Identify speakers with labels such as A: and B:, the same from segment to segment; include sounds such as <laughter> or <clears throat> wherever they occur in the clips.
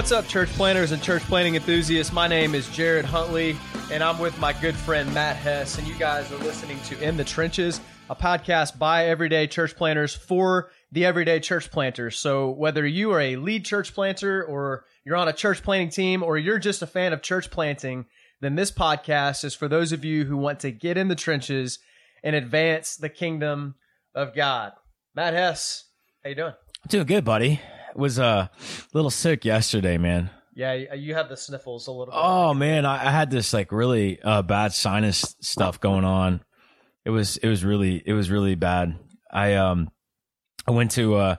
A: What's up, church planners and church planting enthusiasts? My name is Jared Huntley, and I'm with my good friend Matt Hess, and you guys are listening to In the Trenches, a podcast by everyday church planters for the everyday church planters. So whether you are a lead church planter or you're on a church planting team or you're just a fan of church planting, then this podcast is for those of you who want to get in the trenches and advance the kingdom of God. Matt Hess, how you doing?
B: Doing good, buddy. Was uh, a little sick yesterday, man.
A: Yeah, you had the sniffles a little bit.
B: Oh man, I, I had this like really uh, bad sinus stuff going on. It was it was really it was really bad. I um I went to uh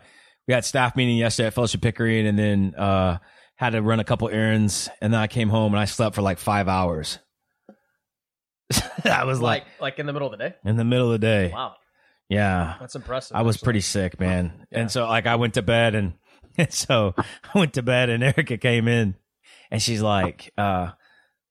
B: we had staff meeting yesterday at Fellowship Pickering, and then uh had to run a couple errands, and then I came home and I slept for like five hours. <laughs> I was like,
A: like like in the middle of the day.
B: in the middle of the day.
A: Wow,
B: Yeah,
A: that's impressive.
B: I was
A: actually.
B: pretty sick, man.
A: Yeah.
B: And so like I went to bed and, and <laughs> so I went to bed and Erica came in and she's like, uh,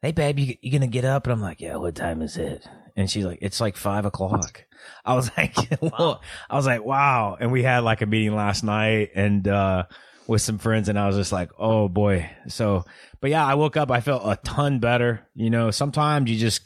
B: Hey babe, you, you gonna get up? And I'm like, yeah, what time is it? And she's like, it's like five o'clock. I was <laughs> like,
A: Wow.
B: I was like, wow. And we had like a meeting last night and, uh, with some friends and I was just like, oh boy. So, but yeah, I woke up, I felt a ton better. You know, sometimes you just,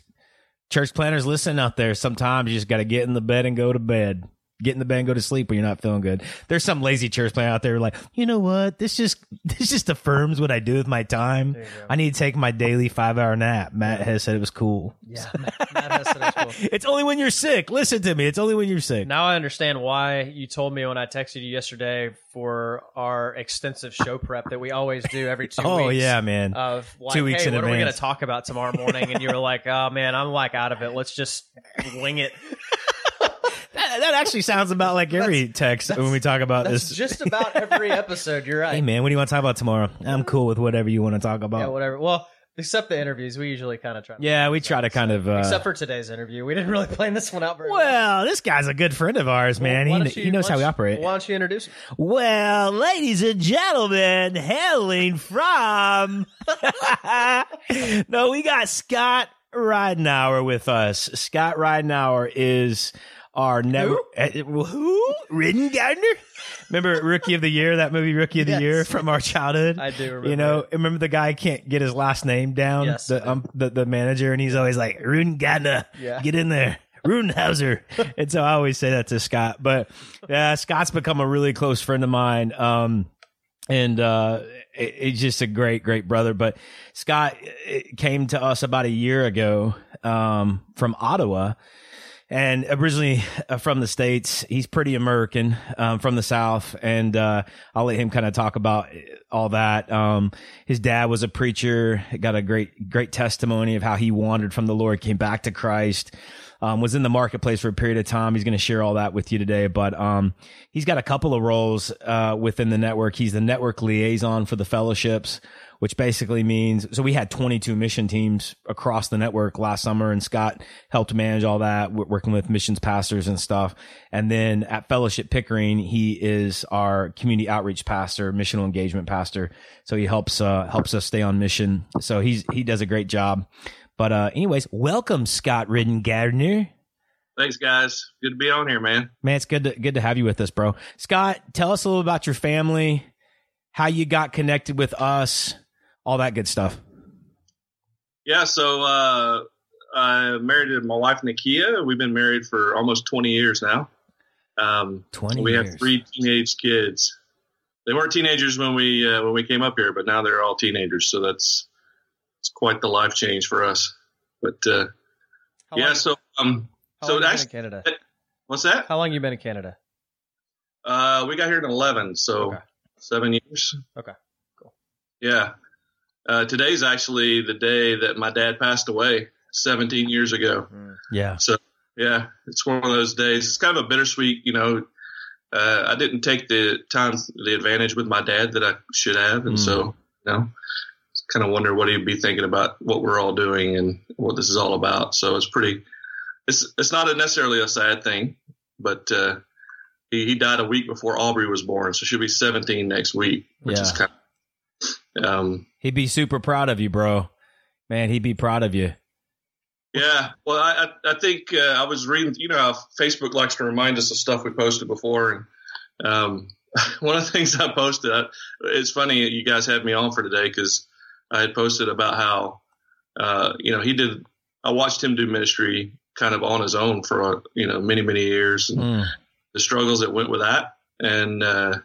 B: church planners listen out there. Sometimes you just got to get in the bed and go to bed. Get in the bed and go to sleep when you're not feeling good. There's some lazy church playing out there like, you know what? This just <laughs> this just affirms what I do with my time.
A: There you go.
B: I need to take my daily five hour nap. Matt has said it was cool.
A: Yeah, Matt, Matt Hess said it was cool. <laughs>
B: It's only when you're sick. Listen to me. It's only when you're sick.
A: Now I understand why you told me when I texted you yesterday for our extensive show prep that we always do every two <laughs>
B: oh
A: weeks.
B: Oh yeah, man.
A: Of like,
B: Two weeks
A: hey,
B: in
A: what are we gonna talk about tomorrow morning? And you were like, "Oh man, I'm like out of it. Let's just wing it."
B: That, actually sounds about like every text when we talk about this.
A: just about every episode. You're right.
B: hey man, what do you want to talk about tomorrow? I'm cool with whatever you want to talk about.
A: Yeah, whatever. Well, except the interviews, we usually kind of try.
B: Yeah, we try to kind of. Uh,
A: Except for today's interview, we didn't really plan this one out very well.
B: well, this guy's a good friend of ours, man.
A: Why
B: he,
A: you-
B: he knows
A: why
B: how we
A: don't
B: operate.
A: Why don't you introduce? him?
B: Well, ladies and gentlemen, hailing from. <laughs> no, we got Scott Ridenauer with us. Scott Ridenauer is our network. Who? who? Ridden Gardner? Remember Rookie of the Year, that movie Rookie of the
A: Yes.
B: Year from our childhood?
A: I do remember.
B: You know, remember the guy can't get his last name down?
A: Yes,
B: the, um, the the manager, and he's always like, Ruden Gardner,
A: Yeah.
B: get in there. Rudenhauser. <laughs> and so I always say that to Scott. But yeah, Scott's become a really close friend of mine. Um, and uh, it- he's just a great, great brother. But Scott eh, came to us about a year ago um, from Ottawa and originally uh, from the states he's pretty american um, from the south. And uh, i'll let him kind of talk about all that. Um, his dad was a preacher got a great great testimony of how he wandered from the lord came back to christ um, was in the marketplace for a period of time. He's going to share all that with you today but um, he's got a couple of roles uh, within the network. He's the network liaison for the fellowships which basically means so we had 22 mission teams across the network last summer and Scott helped manage all that working with missions pastors and stuff. And then at fellowship pickering he is our community outreach pastor missional engagement pastor. So he helps uh helps us stay on mission. So he's he does a great job but uh anyways welcome Scott Ridden Gardner
C: Thanks, guys. Good to be on here, man.
B: man it's good to good to have you with us bro Scott tell us a little about your family how you got connected with us all that good stuff
C: Yeah, so uh, I married my wife, Nakia. We've been married for almost 20 years now. Um,
B: 20
C: we
B: years.
C: have three teenage kids. They weren't teenagers when we uh, when we came up here, but now they're all teenagers. So that's it's quite the life change for us. But uh,
A: How
C: yeah,
A: long,
C: so um, so
A: long you been in Canada?
C: what's that?
A: How long you been in Canada?
C: Uh, we got here in 11, so
A: Okay.
C: seven years.
A: Okay, cool.
C: Yeah. Uh, today's actually the day that my dad passed away 17 years ago.
B: yeah
C: So yeah, it's one of those days. It's kind of a bittersweet, you know. Uh, I didn't take the time, the advantage with my dad that I should have, and
B: Mm.
C: so you know, kind of wonder what he'd be thinking about what we're all doing and what this is all about. So it's pretty. It's it's not a necessarily a sad thing, but uh, he he died a week before Aubrey was born, so she'll be 17 next week, which is
B: Yeah.
C: kind of. Um,
B: He'd be super proud of you, bro. Man, he'd be proud of you.
C: Yeah, well, I I, I think uh, I was reading. You know how Facebook likes to remind us of stuff we posted before, and um, <laughs> one of the things I posted, it's funny you guys had me on for today because I had posted about how, uh, you know, he did, I watched him do ministry kind of on his own for, you know, many, many years and mm. the struggles that went with that. And, uh,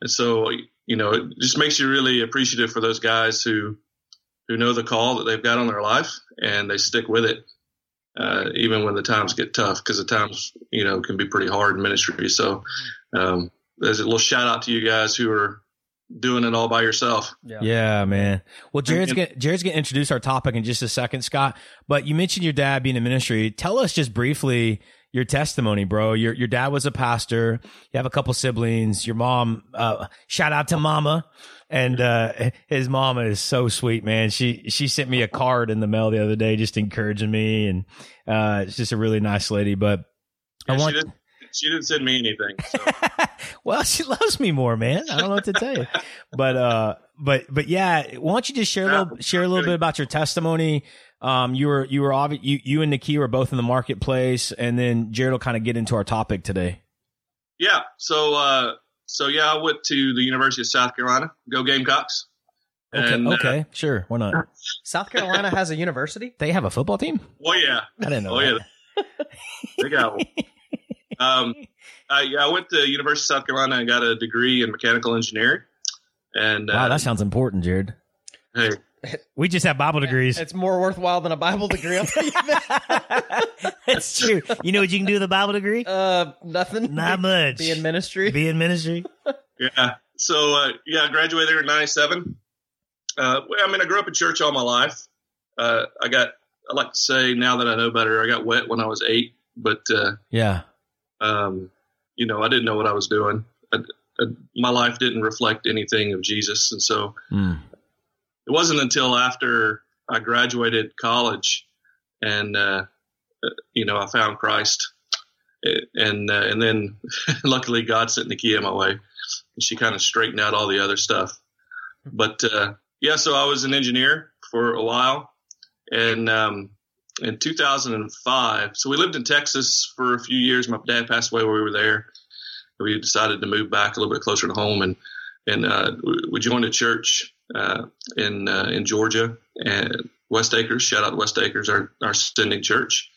C: and so, you know, it just makes you really appreciative for those guys who, who know the call that they've got on their life and they stick with it. Uh, even when the times get tough, because the times, you know, can be pretty hard in ministry. So, um, there's a little shout out to you guys who are doing it all by yourself.
B: Yeah, yeah man. Well, Jared's gonna, Jared's going to introduce our topic in just a second, Scott. But you mentioned your dad being in ministry. Tell us just briefly your testimony, bro. Your your dad was a pastor. You have a couple siblings. Your mom. Uh, shout out to Mama. And uh, his mama is so sweet, man. She she sent me a card in the mail the other day, just encouraging me, and uh, it's just a really nice lady. But
C: yeah, I want she didn't send me anything. So. <laughs>
B: well, she loves me more, man. I don't know what to tell you, but uh, but but yeah, why don't you just share a little share a little bit about your testimony? Um, you were you were obvi- you you and Nikki were both in the marketplace, and then Jared will kind of get into our topic today.
C: Yeah. So uh, so yeah, I went to the University of South Carolina. Go Gamecocks.
B: Okay, and, okay, uh, sure, why not? <laughs>
A: South Carolina has a university.
B: They have a football team.
C: Oh yeah,
B: I didn't know.
C: Oh that. yeah, they got one. <laughs> Um, I, I went to University of South Carolina and got a degree in mechanical engineering. And
B: wow, uh, that sounds important, Jared.
C: Hey,
B: we just have Bible degrees.
A: It's more worthwhile than a Bible degree. I'll tell you that. <laughs>
B: That's true. You know what you can do with a Bible degree?
A: Uh, nothing.
B: Not much.
A: Be in ministry.
B: Be in ministry.
C: yeah. So, uh, yeah, I graduated there in '97. Uh, I mean, I grew up in church all my life. Uh, I got, I like to say now that I know better, I got wet when I was eight. But uh,
B: yeah,
C: um, you know, I didn't know what I was doing. I, I, my life didn't reflect anything of Jesus, and so mm. it wasn't until after I graduated college and uh, you know I found Christ, and uh, and then <laughs> luckily God sent Nikia my way, and she kind of straightened out all the other stuff. But uh, yeah, so I was an engineer for a while, and um, in 2005. So we lived in Texas for a few years. My dad passed away while we were there. We decided to move back a little bit closer to home, and and uh, we joined a church uh, in uh, in Georgia and West Acres. Shout out to West Acres, our our sending church.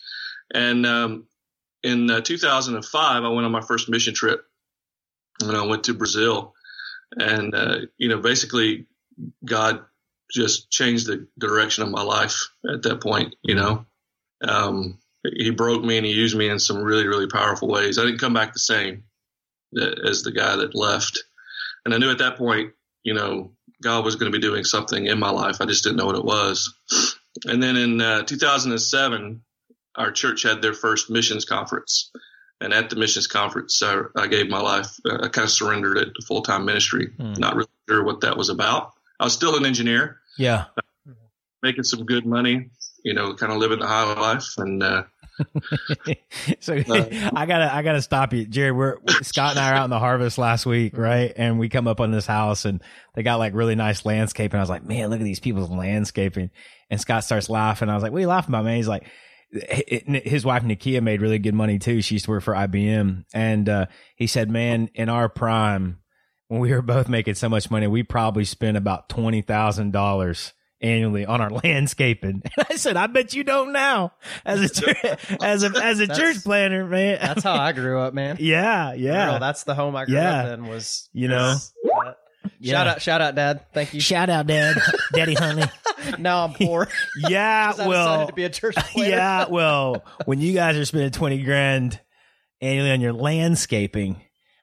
C: And um, in uh, 2005, I went on my first mission trip, and I went to Brazil, and uh, you know, basically, God just changed the direction of my life at that point. You know, um, he broke me and he used me in some really, really powerful ways. I didn't come back the same as the guy that left. And I knew at that point, you know, God was going to be doing something in my life. I just didn't know what it was. And then in uh, 2007, our church had their first missions conference. And at the missions conference, I, I gave my life, uh, I kind of surrendered it to full time ministry. Mm. Not really sure what that was about. I was still an engineer.
B: Yeah.
C: Uh, making some good money, you know, kind of living the high life and, uh, <laughs>
B: so uh, I gotta I gotta stop you, Jared. We're Scott and I are out in the harvest last week, right? And we come up on this house and they got like really nice landscaping. I was like, man, look at these people's landscaping. And Scott starts laughing. I was like, what are you laughing about, man? He's like, his wife Nikia made really good money too. She used to work for IBM, and uh, he said, man, in our prime, when we were both making so much money, we probably spent about twenty thousand dollars annually on our <laughs> landscaping. And I said, I bet you don't now as a <laughs> as a as a church planner, man.
A: That's how I grew up, man. <laughs>
B: Yeah, yeah.
A: That's the home I grew yeah. up in. Was
B: you know.
A: Yeah. Shout out, shout out, Dad. Thank you.
B: Shout out, Dad, Daddy, honey.
A: now I'm poor.
B: yeah, well,
A: to be a church planner.
B: yeah, well, when you guys are spending twenty grand annually on your landscaping,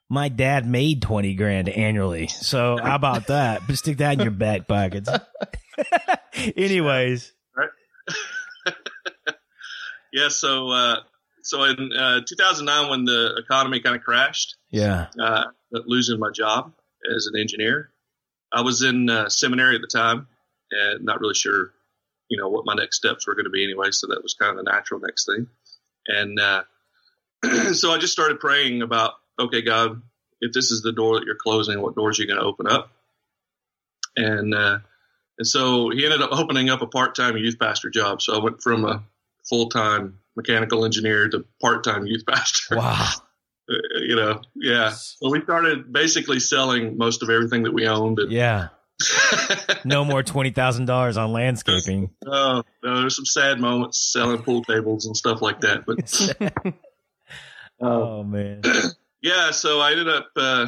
B: my dad made 20 grand annually. So how about that? But stick that in your back pockets. <laughs> Anyways.
C: Right. <laughs> yeah. So, uh, so in uh, 2009, when the economy kind of crashed,
B: yeah,
C: uh, losing my job as an engineer, I was in uh, seminary at the time and not really sure, you know, what my next steps were going to be anyway. So that was kind of the natural next thing. And uh, <clears throat> so I just started praying about okay, God, if this is the door that you're closing, what doors are you going to open up? And uh, and so he ended up opening up a part time youth pastor job. So I went from a full time mechanical engineer to part time youth pastor.
B: Wow. <laughs>
C: uh, you know, yeah. So we started basically selling most of everything that we owned. And,
B: Yeah. <laughs> No more twenty thousand dollars on landscaping.
C: oh, no, there's some sad moments selling pool tables and stuff like that. But <laughs>
B: oh man. <clears throat>
C: yeah, so I ended up uh,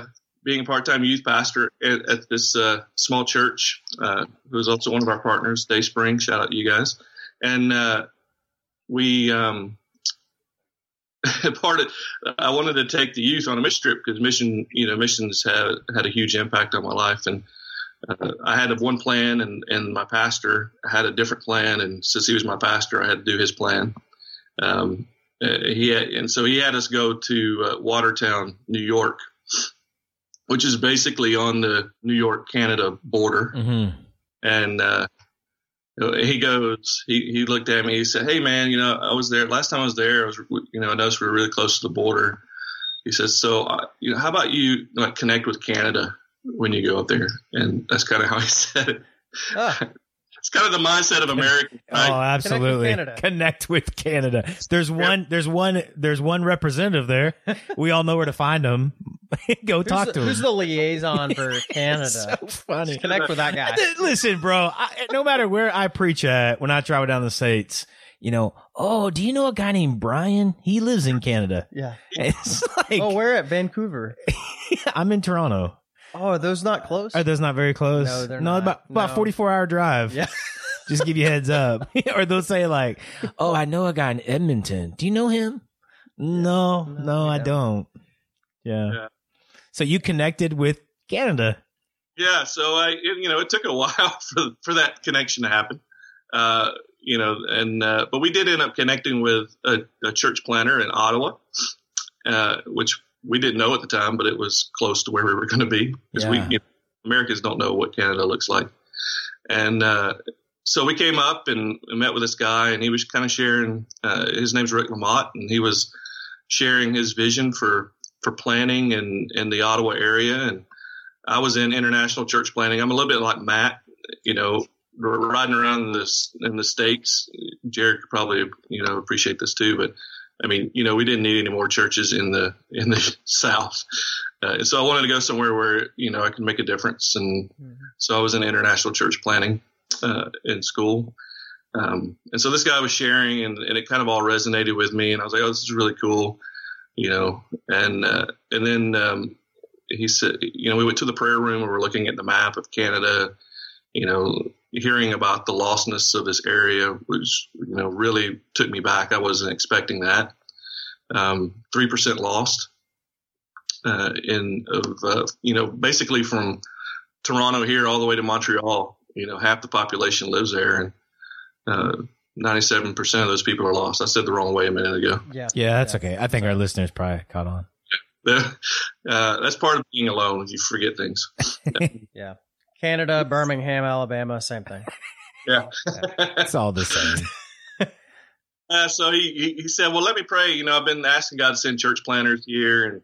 C: being a part-time youth pastor at, at this uh, small church, uh, who was also one of our partners, Day Spring. Shout out to you guys. And uh, we um, <laughs> part of I wanted to take the youth on a mission trip because mission, you know, missions had had a huge impact on my life, and uh, I had one plan, and and my pastor had a different plan, and since he was my pastor, I had to do his plan. Um, uh, he had, and so he had us go to uh, Watertown, New York, which is basically on the New York Canada border.
B: hmm
C: And uh, he goes, he, he looked at me. He said, "Hey, man, you know, I was there last time I was there. I was, you know, I noticed we were really close to the border." He says, "So, uh, you know, how about you like connect with Canada when you go up there?" And that's kind of how he <laughs> said it.
A: Ah,
C: It's kind of the mindset of America. <laughs>
B: Oh,
C: right?
B: absolutely.
A: Canada.
B: Connect with Canada. There's one. There's one. There's one representative there. <laughs> We all know where to find him. <laughs> Go talk
A: who's,
B: to
A: the,
B: him.
A: who's the liaison for Canada?
B: so funny.
A: Connect with that guy.
B: Listen, bro. I, no matter where I preach at, when I travel down the states, you know, oh, do you know a guy named Brian? He lives in Canada.
A: Yeah.
B: It's oh, like
A: Oh, we're at Vancouver.
B: I'm in Toronto.
A: Oh, are those not close?
B: Are those not very close?
A: No, they're
B: no,
A: not.
B: about about
A: No.
B: 44 hour drive.
A: Yeah. <laughs>
B: Just give you a heads up. <laughs> <laughs> or they'll say like, "Oh, I know a guy in Edmonton. Do you know him?" No,
A: No,
B: no,
A: we
B: I don't. Yeah.
C: Yeah.
B: So you connected with Canada.
C: Yeah, so I, it, you know, it took a while for for that connection to happen. Uh, you know, and uh, but we did end up connecting with a, a church planner in Ottawa, uh, which we didn't know at the time, but it was close to where we were going to be because
B: Yeah.
C: we you know, Americans don't know what Canada looks like, and uh, so we came up and, met with this guy, and he was kind of sharing. Uh, his name's Rick Lamotte, and he was sharing his vision for for planning in in the Ottawa area, and I was in international church planting. I'm a little bit like Matt, you know, riding around this in the states. Jared could probably you know appreciate this too, but I mean, you know, we didn't need any more churches in the in the <laughs> South, uh, and so I wanted to go somewhere where you know I could make a difference, and
A: Mhm.
C: so I was in international church planting uh, in school. Um, and so this guy was sharing, and, and it kind of all resonated with me, and I was like, "Oh, this is really cool," you know. And uh, and then um, he said, you know, we went to the prayer room and we're looking at the map of Canada, you know, hearing about the lostness of this area, which, you know, really took me back. I wasn't expecting that. Um, 3% lost, uh, in, of, uh, you know, basically from Toronto here all the way to Montreal, you know, half the population lives there and, uh, 97% of those people are lost. I said the wrong way a minute ago.
A: Yeah.
B: Yeah, that's okay. I think our listeners probably caught on. <laughs>
C: uh, that's part of being alone. You forget things. <laughs>
A: Yeah. Canada, Birmingham, Alabama, same thing. <laughs>
C: Yeah.
B: It's all the same. <laughs>
C: Uh, so he, he he said, "Well, let me pray. You know, I've been asking God to send church planners here and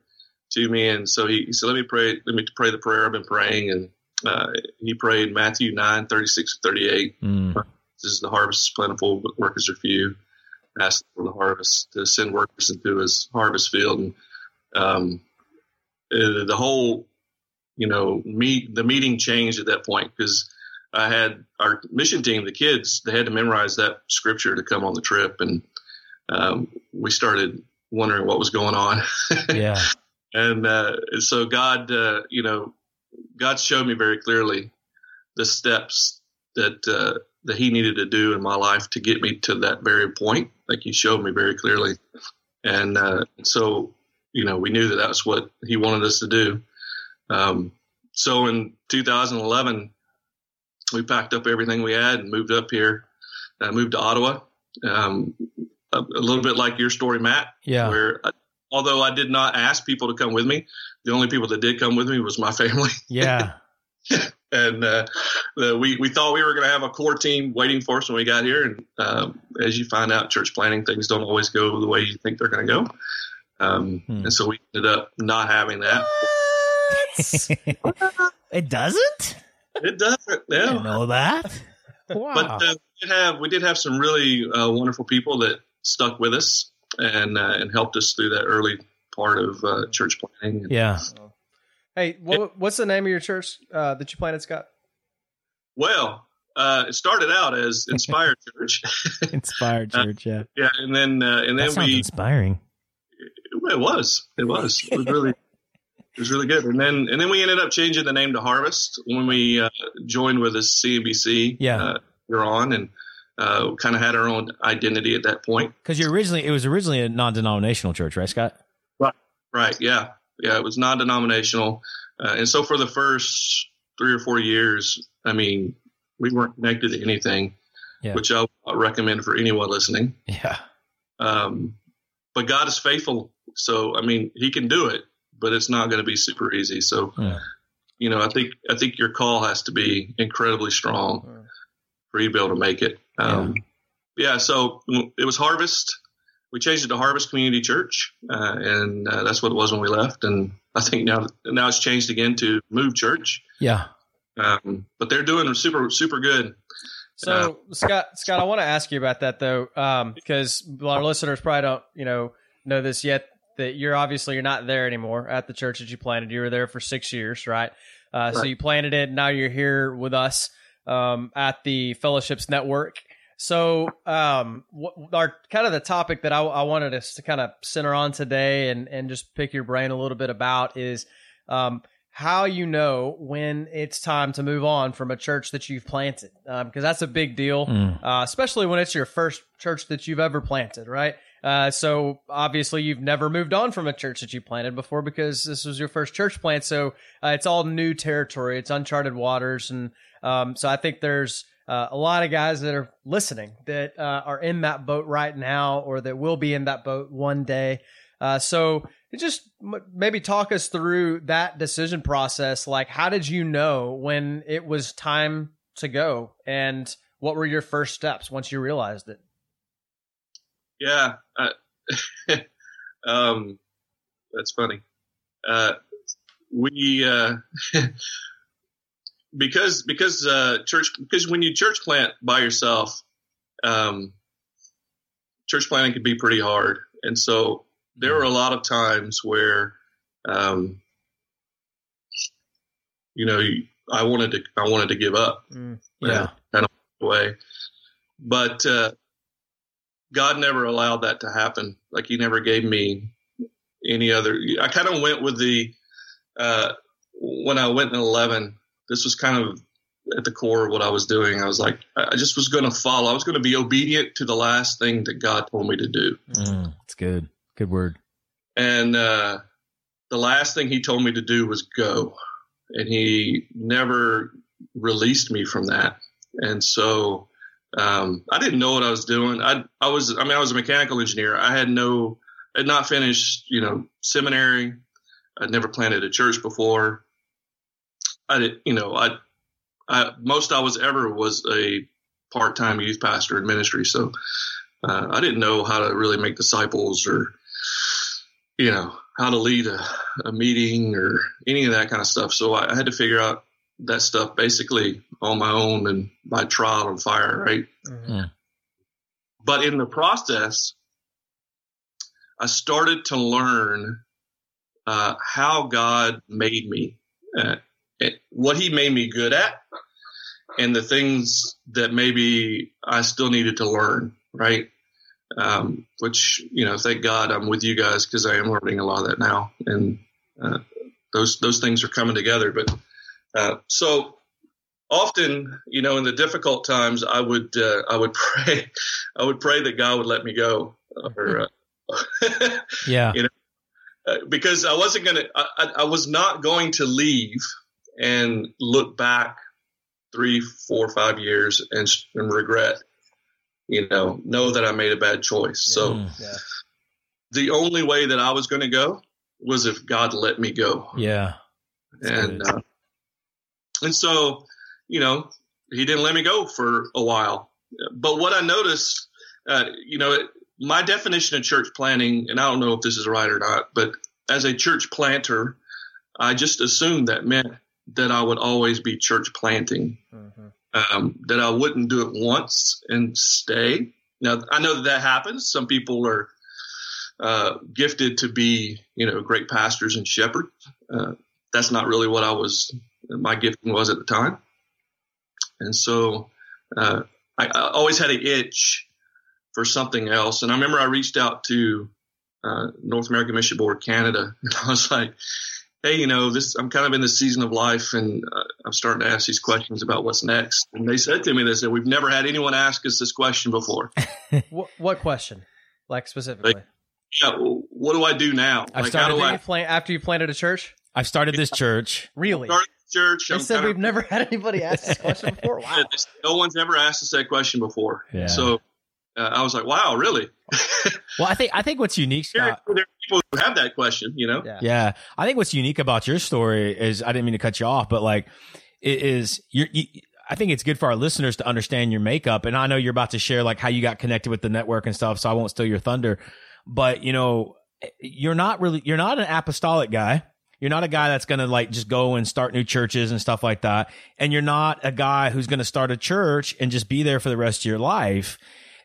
C: to me, and so he, he said, let me pray. Let me pray the prayer I've been praying." And uh, he prayed Matthew nine thirty six thirty eight.
B: Mm.
C: This is the harvest is plentiful, but workers are few. Ask for the harvest to send workers into his harvest field, and um, uh, the whole, you know, me the meeting changed at that point because I had our mission team, the kids, they had to memorize that scripture to come on the trip, and um, we started wondering what was going on. <laughs>
B: Yeah.
C: and uh, so God, uh, you know, God showed me very clearly the steps that uh, that He needed to do in my life to get me to that very point. Like He showed me very clearly, and uh, so you know, we knew that that's what He wanted us to do. Um, so in 2011, we packed up everything we had and moved up here. Uh, moved to Ottawa. Um, a, a little bit like your story, Matt
B: Yeah.
C: where uh, although I did not ask people to come with me, the only people that did come with me was my family. <laughs>
B: Yeah.
C: and uh, the, we, we thought we were going to have a core team waiting for us when we got here. And um, as you find out, church planting things don't always go the way you think they're going to go. Um,
B: Hmm.
C: And so we ended up not having that. <laughs>
B: it doesn't?
C: It doesn't.
B: I didn't
C: Yeah.
B: know that. Wow.
C: But uh, we did have we did have some really uh, wonderful people that stuck with us and uh, and helped us through that early part of uh, church planting.
B: Yeah.
A: Hey, what, what's the name of your church uh, that you planted, Scott?
C: Well, uh, it started out as Inspired <laughs> Church.
B: Inspired Church, yeah.
C: yeah, and then uh, and then
B: sounds
C: we
B: inspiring.
C: it was it was it was really it was really good. And then and then we ended up changing the name to Harvest when we uh, joined with the CNBC.
B: Yeah.
C: uh, you're on and uh, kind of had our own identity at that point.
B: Because you originally, it was originally a non-denominational church, right, Scott?
C: Right. right, Yeah. Yeah. It was non denominational. Uh, and so for the first three or four years, I mean, we weren't connected to anything,
B: Yeah.
C: which I recommend for anyone listening.
B: Yeah.
C: Um, but God is faithful. So, I mean, He can do it, but it's not going to be super easy. So,
B: Yeah.
C: you know, I think, I think your call has to be incredibly strong for you to be able to make it. Um, yeah. So it was Harvest. We changed it to Harvest Community Church, uh, and uh, that's what it was when we left. And I think now now it's changed again to Move Church.
B: Yeah.
C: Um, but they're doing super super good.
A: So, Scott, Scott, I want to ask you about that though, because our listeners probably don't, you know, know this yet. That you're obviously you're not there anymore at the church that you planted. You were there for six years, right? Uh, So you planted it. Now you're here with us um, at the Fellowships Network. So, um, what, our kind of the topic that I, I wanted us to kind of center on today and and just pick your brain a little bit about is um, how you know when it's time to move on from a church that you've planted, because that's a big deal,
B: Mm.
A: uh, especially when it's your first church that you've ever planted, right? Uh, so obviously you've never moved on from a church that you planted before because this was your first church plant. So uh, it's all new territory, it's uncharted waters, and um, so I think there's uh, a lot of guys that are listening that uh, are in that boat right now, or that will be in that boat one day. Uh, so just maybe talk us through that decision process. Like, how did you know when it was time to go, and what were your first steps once you realized it?
C: Yeah. Uh, <laughs> um, that's funny. Uh, we uh, <laughs> because because uh, church because when you church plant by yourself, um, church planting can be pretty hard, and so there were a lot of times where, um, you know, I wanted to I wanted to give up
B: Yeah.
C: way. But uh, God never allowed that to happen. Like He never gave me any other. I kind of went with the uh, when I went in eleven. This was kind of at the core of what I was doing. I was like, I just was going to follow. I was going to be obedient to the last thing that God told me to do.
B: Mm. It's good. Good word.
C: And uh, the last thing He told me to do was go, and He never released me from that. And so um, I didn't know what I was doing. I I was I mean I was a mechanical engineer. I had no had not finished you know seminary. I'd never planted a church before. I did you know I I most I was ever was a part time youth pastor in ministry. So uh, I didn't know how to really make disciples or you know how to lead a, a meeting or any of that kind of stuff. So I, I had to figure out that stuff basically on my own and by trial and fire, right? But in the process, I started to learn uh, how God made me, uh, it- what He made me good at, and the things that maybe I still needed to learn, right? Um, which you know, thank God I'm with you guys because I am learning a lot of that now, and uh, those those things are coming together. But uh, so often, you know, in the difficult times, I would uh, I would <laughs> pray, I would pray that God would let me go, or uh, <laughs>
B: Yeah.
C: uh, because I wasn't gonna, I, I, I was not going to leave and look back three, four, five years and, and regret, you know, know that I made a bad choice. So
B: Mm.
A: Yeah.
C: the only way that I was going to go was if God let me go
B: Yeah.
C: and uh, and so you know he didn't let me go for a while but what i noticed uh, you know it, my definition of church planting and i don't know if this is right or not but as a church planter i just assumed that meant that i would always be church planting
A: Mhm.
C: um, that i wouldn't do it once and stay now i know that that happens some people are uh, gifted to be, you know, great pastors and shepherds. Uh, that's not really what I was, my gifting was at the time. And so uh, I, I, always had an itch for something else. And I remember I reached out to uh, North American Mission Board Canada, <laughs> and I was like, hey, you know, this I'm kind of in this season of life, and uh, I'm starting to ask these questions about what's next. And they said to me, they said, we've never had anyone ask us this question before. <laughs>
A: what, what, question, like specifically? Like,
C: yeah, well, what do I do now?
A: I've
C: like,
A: started I, plan- after you planted a church.
B: I've started this church.
A: really?
C: Started church.
A: They I'm said we've of, never had anybody ask this question <laughs> before. Wow.
C: no one's ever asked us that question before. Yeah. So uh, I was like, wow, really? <laughs>
B: well, I think I think what's unique, Scott.
C: There are people who have that question, you know.
B: Yeah. yeah, I think what's unique about your story is I didn't mean to cut you off, but like, it is you're. You, I think it's good for our listeners to understand your makeup, and I know you're about to share like how you got connected with the network and stuff, so I won't steal your thunder. But you know, you're not really you're not an apostolic guy. You're not a guy that's going to like just go and start new churches and stuff like that. And you're not a guy who's going to start a church and just be there for the rest of your life.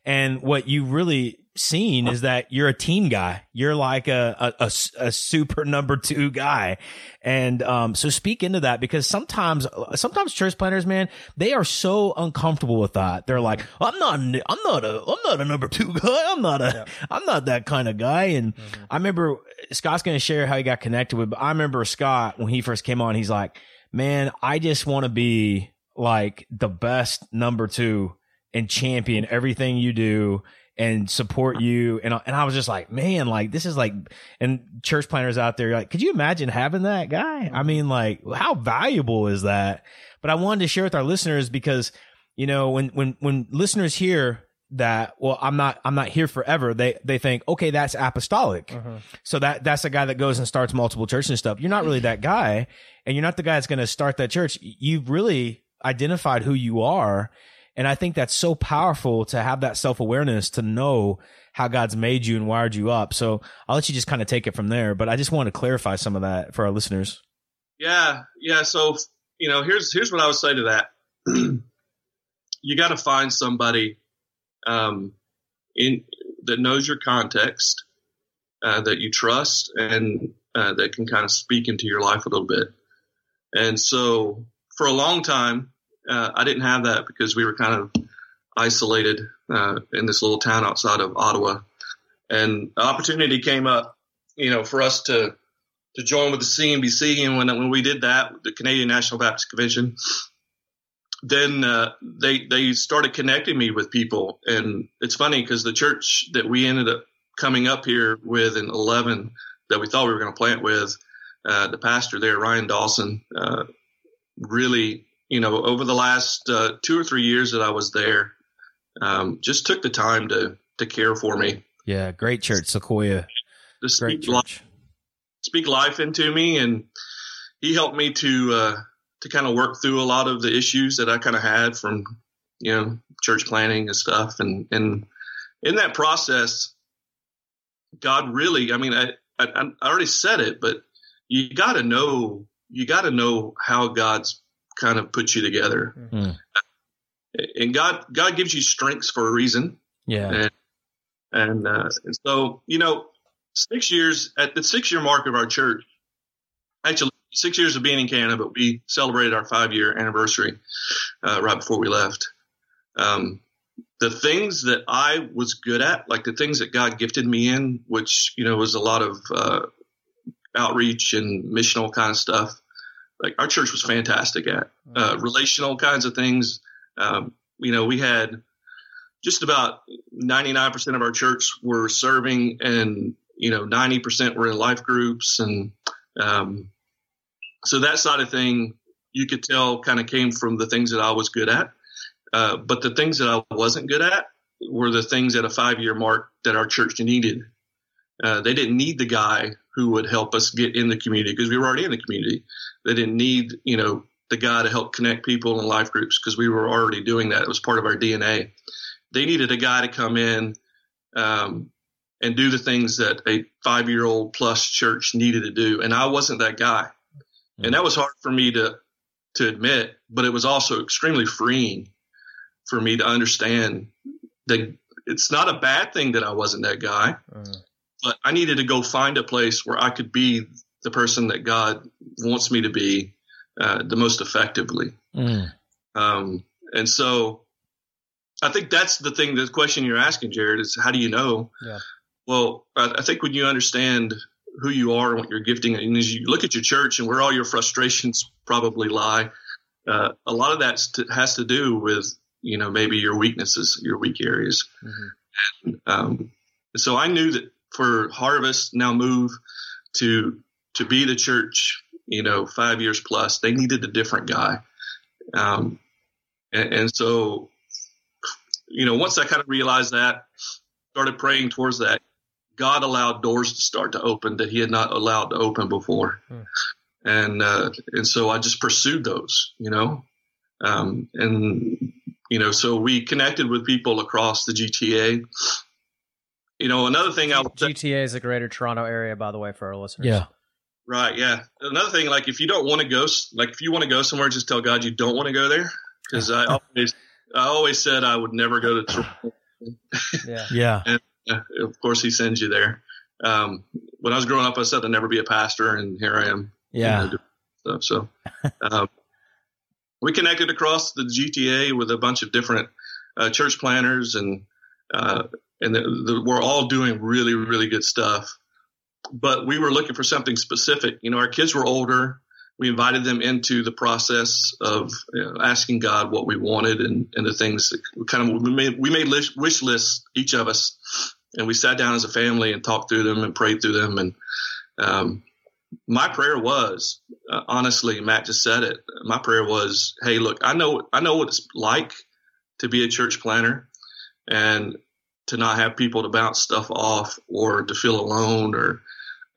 B: And what you really seen is that you're a team guy. You're like a, a, a, a super number two guy. And, um, so speak into that because sometimes, sometimes church planners, man, they are so uncomfortable with that. They're like, I'm not, I'm not a, I'm not a number two <laughs> guy. I'm not a, am not that kind of guy. And mm-hmm. I remember Scott's going to share how he got connected with, but I remember Scott when he first came on, he's like, man, I just want to be like the best number two and champion everything you do and support you. And, and I was just like, man, like this is like, and church planners out there, like, could you imagine having that guy? I mean, like, how valuable is that? But I wanted to share with our listeners because, you know, when, when, when listeners hear that, well, I'm not, I'm not here forever. They, they think, okay, that's apostolic. Uh-huh. So that, that's a guy that goes and starts multiple churches and stuff. You're not really that guy and you're not the guy that's going to start that church. You've really identified who you are and I think that's so powerful to have that self awareness to know how God's made you and wired you up. So I'll let you just kind of take it from there. But I just want to clarify some of that for our listeners.
C: Yeah. Yeah. So, you know, here's, here's what I would say to that. <clears throat> you got to find somebody, um, in that knows your context, uh, that you trust and, uh, that can kind of speak into your life a little bit. And so for a long time, uh, I didn't have that because we were kind of isolated uh, in this little town outside of Ottawa, and opportunity came up, you know, for us to to join with the CNBC. And when when we did that, the Canadian National Baptist Convention, then uh, they they started connecting me with people, and it's funny because the church that we ended up coming up here with in 11 that we thought we were going to plant with, uh, the pastor there, Ryan Dawson, uh, really you know, over the last uh, two or three years that I was there, um, just took the time to to care for me.
B: Yeah, great church, Sequoia.
C: To speak life, speak life into me, and he helped me to uh, to kind of work through a lot of the issues that I kind of had from you know church planting and stuff, and and in that process, God really, I mean, I I, I already said it, but you got to know you got to know how God's kind of puts you together. Mm. And God, God gives you strengths for a reason.
B: Yeah.
C: And, and, uh, and so, you know, six years at the six year mark of our church, actually six years of being in Canada, but we celebrated our five year anniversary, uh, right before we left. Um, the things that I was good at, like the things that God gifted me in, which, you know, was a lot of, uh, outreach and missional kind of stuff like our church was fantastic at uh, relational kinds of things. Um, you know, we had just about 99% of our church were serving and, you know, 90% were in life groups. And, um, so that side of thing you could tell kind of came from the things that I was good at. Uh, but the things that I wasn't good at were the things at a five year mark that our church needed. Uh, they didn't need the guy who would help us get in the community because we were already in the community. They didn't need, you know, the guy to help connect people in life groups because we were already doing that. It was part of our DNA. They needed a guy to come in um, and do the things that a five year old plus church needed to do. And I wasn't that guy. And that was hard for me to, to admit, but it was also extremely freeing for me to understand that it's not a bad thing that I wasn't that guy. Mm-hmm. But I needed to go find a place where I could be the person that God wants me to be uh, the most effectively.
B: Mm.
C: Um, and so I think that's the thing, the question you're asking, Jared, is how do you know?
A: Yeah.
C: Well, I, I think when you understand who you are and what you're gifting, and as you look at your church and where all your frustrations probably lie, uh, a lot of that has to do with, you know, maybe your weaknesses, your weak areas.
A: Mm-hmm.
C: And, um, so I knew that for Harvest now move to to be the church, you know, five years plus, they needed a different guy. Um, and, and so, you know, once I kind of realized that, started praying towards that, God allowed doors to start to open that He had not allowed to open before.
A: Hmm.
C: And uh, and so I just pursued those, you know, um, and you know, so we connected with people across the GTA. You know, another thing I would
A: GTA is the Greater Toronto area, by the way, for our listeners.
B: Yeah.
C: Right. Yeah. Another thing, like if you don't want to go, like if you want to go somewhere, just tell God you don't want to go there. Because I <laughs> always, I always said I would never go to Toronto.
A: yeah. <laughs>
B: Yeah.
C: Yeah, of course, He sends you there. Um, when I was growing up, I said I'd never be a pastor, and here I am.
B: Yeah.
C: you know, doing stuff. So, um, <laughs> we connected across the GTA with a bunch of different uh, church planners, and uh, and the, the, we're all doing really, really good stuff. But we were looking for something specific. You know, our kids were older. We invited them into the process of you know, asking God what we wanted and, and the things that we kind of we made we made wish lists each of us, and we sat down as a family and talked through them and prayed through them. And um, my prayer was uh, honestly, Matt just said it. My prayer was, hey, look, I know I know what it's like to be a church planner, and to not have people to bounce stuff off or to feel alone or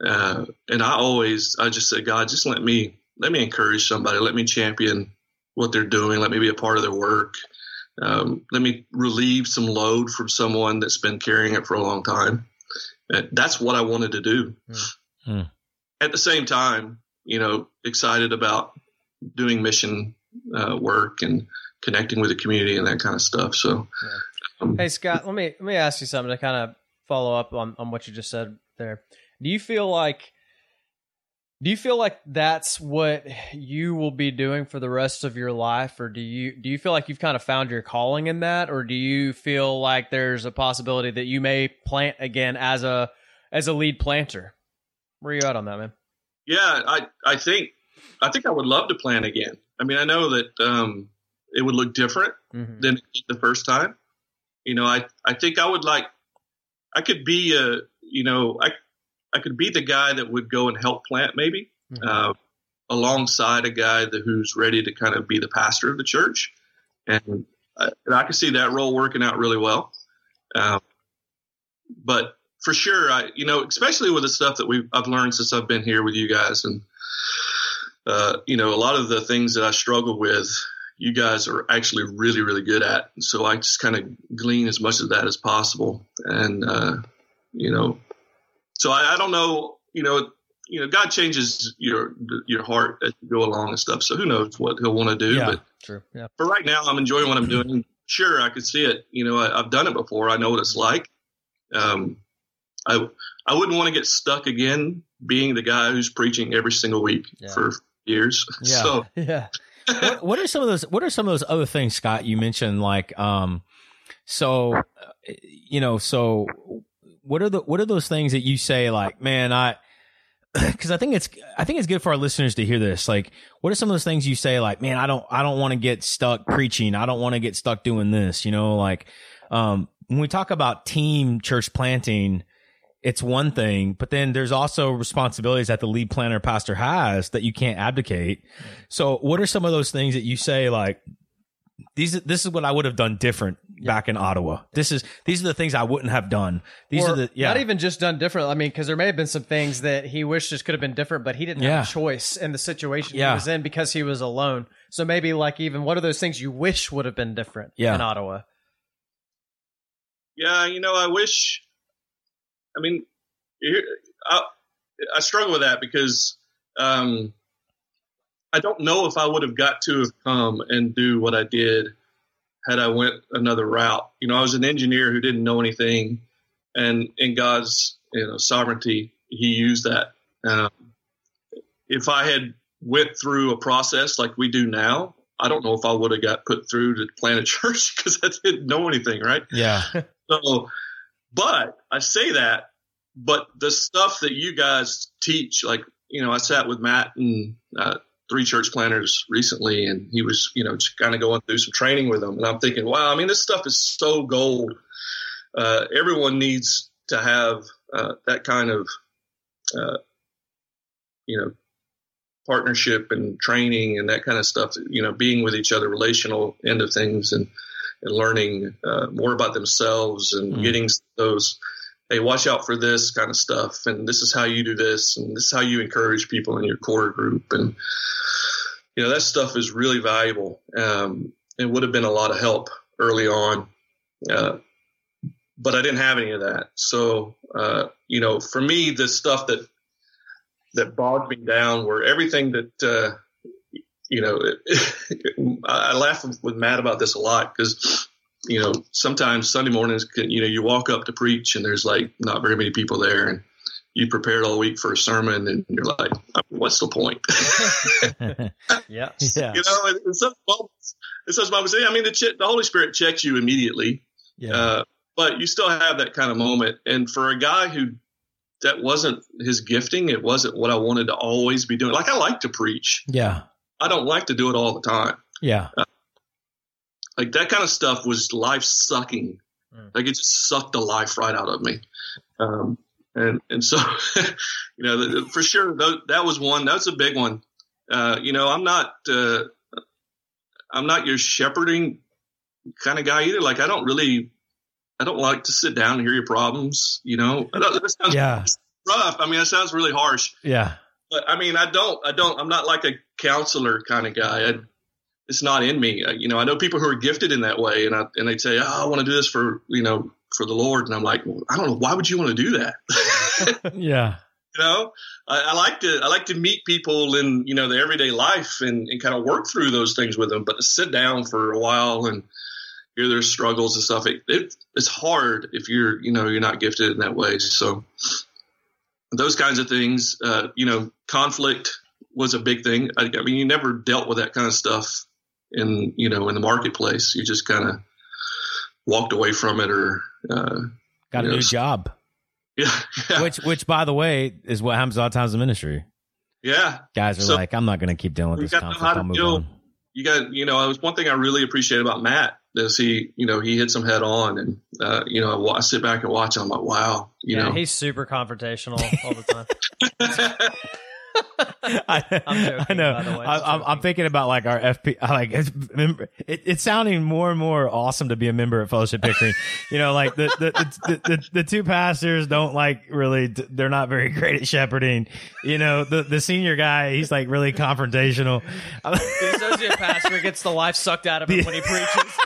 C: uh, and I always I just said God just let me let me encourage somebody. Let me champion what they're doing. Let me be a part of their work. Um, let me relieve some load from someone that's been carrying it for a long time. And that's what I wanted to do.
B: Hmm.
C: at the same time you know excited about doing mission uh, work and connecting with the community and that kind of stuff. So um,
A: Hey Scott, let me let me ask you something to kind of follow up on, on what you just said there. Do you feel like do you feel like that's what you will be doing for the rest of your life or do you do you feel like you've kind of found your calling in that or do you feel like there's a possibility that you may plant again as a as a lead planter? Where are you at on that, man?
C: Yeah, I I think I think I would love to plant again. I mean, I know that um, it would look different
A: Mm-hmm.
C: than the first time. You know, I I think I would like I could be a you know I I could be the guy that would go and help plant maybe
A: Mhm.
C: uh, alongside a guy that who's ready to kind of be the pastor of the church, and I, and I could see that role working out really well. Um, but for sure, I you know especially with the stuff that we I've learned since I've been here with you guys, and uh, you know a lot of the things that I struggle with, you guys are actually really really good at. So I just kind of glean as much of that as possible, and uh, you know, so I, I don't know, you know. You know, God changes your your heart as you go along and stuff. So who knows what He'll want to do?
B: Yeah.
C: But
A: True. Yeah.
C: for right now, I'm enjoying what I'm doing. Sure, I could see it. You know, I, I've done it before. I know what it's like. Um, I I wouldn't want to get stuck again being the guy who's preaching every single week
A: Yeah.
C: for years. <laughs>
B: Yeah.
C: So <laughs>
A: Yeah.
B: What, are some of those what are some of those other things scott you mentioned like um so uh, you know so what are the what are those things that you say like man i <clears throat> because i think it's i think it's good for our listeners to hear this like what are some of those things you say like man i don't i don't want to get stuck preaching. I don't want to get stuck doing this you know like um when we talk about team church planting it's one thing, but then there's also responsibilities that the lead planner pastor has that you can't abdicate. So what are some of those things that you say like these this is what I would have done different back in Ottawa. This is these are the things I wouldn't have done. These
A: or
B: are the yeah.
A: not even just done different. I mean, because there may have been some things that he wishes could have been different, but he didn't
B: Yeah.
A: have a choice in the situation
B: Yeah.
A: he was in because he was alone. So maybe like even what are those things you wish would have been different
B: Yeah.
A: in Ottawa?
C: yeah, you know, I wish. I mean, I, I struggle with that because um, I don't know if I would have got to have come and do what I did had I went another route. You know, I was an engineer who didn't know anything, and in God's you know sovereignty. He used that. Um, if I had went through a process like we do now, I don't know if I would have got put through to plant a <laughs> church because I didn't know anything, right?
B: Yeah.
C: So, but I say that, but the stuff that you guys teach, like you know, I sat with Matt and uh, three church planters recently, and he was, you know, just kind of going through some training with them, and I'm thinking, wow, I mean, this stuff is so gold. Uh, everyone needs to have uh, that kind of, uh, you know, partnership and training and that kind of stuff. You know, being with each other, relational end of things, and and learning uh, more about themselves and
B: Mm.
C: getting those. Hey, watch out for this kind of stuff, and this is how you do this, and this is how you encourage people in your core group, and you know that stuff is really valuable. Um, it would have been a lot of help early on, uh, but I didn't have any of that. So, uh, you know, for me, the stuff that that bogged me down were everything that uh, you know. <laughs> I laugh with Matt about this a lot because you know sometimes Sunday mornings, can, you know, you walk up to preach and there's like not very many people there, and you prepared all week for a sermon, and you're like, what's the point?
A: Yeah. <laughs> <laughs>
B: yeah.
C: you know, in, in some moments, in such moments, I mean, the, ch- the Holy Spirit checks you immediately,
B: Yeah.
C: uh, but you still have that kind of moment. And for a guy who that wasn't his gifting, it wasn't what I wanted to always be doing. Like I like to preach,
B: yeah.
C: I don't like to do it all the time.
B: Yeah.
C: Like that kind of stuff was life sucking.
A: Mm.
C: Like it just sucked the life right out of me. Um, and and so, <laughs> you know, the, for sure tho- that was one. That's a big one. Uh, you know, I'm not uh, I'm not your shepherding kind of guy either. Like I don't really I don't like to sit down and hear your problems. You know, that sounds
B: Yeah.
C: rough. I mean, that sounds really harsh.
B: Yeah.
C: But I mean, I don't, I don't, I'm not like a counselor kind of guy. I, it's not in me. I, you know, I know people who are gifted in that way, and I, and they say, "Oh, I want to do this for you know for the Lord," and I'm like, well, I don't know, why would you want to do that? <laughs> <laughs>
B: Yeah.
C: you know, I, I like to, I like to meet people in you know the everyday life and, and kind of work through those things with them. But to sit down for a while and hear their struggles and stuff, it, it it's hard if you're you know you're not gifted in that way. So those kinds of things, uh, you know, conflict was a big thing. I, I mean, you never dealt with that kind of stuff in you know in the marketplace. You just kind of walked away from it, or uh,
B: Got a new job. <laughs>
C: yeah, yeah,
B: Which, which, by the way, is what happens a lot of times in ministry.
C: yeah.
B: Guys are
C: So-
B: like, I'm not going to keep dealing with this
C: know
B: conflict. I'll move
C: deal-
B: on.
C: you got you know it was one thing I really appreciate about Matt is he you know he hits them head on and uh, you know I, sit back and watch him I'm like wow you
A: yeah,
C: know
A: he's super confrontational all the time. <laughs>
B: I,
A: I'm joking,
B: I know.
A: by the way.
B: I, I'm, I'm thinking about like our FP. I Like it's, member- it, it's sounding more and more awesome to be a member at Fellowship Pickering. <laughs> you know, like the the, the the the two pastors don't like really. They're not very <laughs> great at shepherding. You know, the the senior guy, he's like really confrontational.
A: the associate pastor gets the life sucked out of him when he preaches.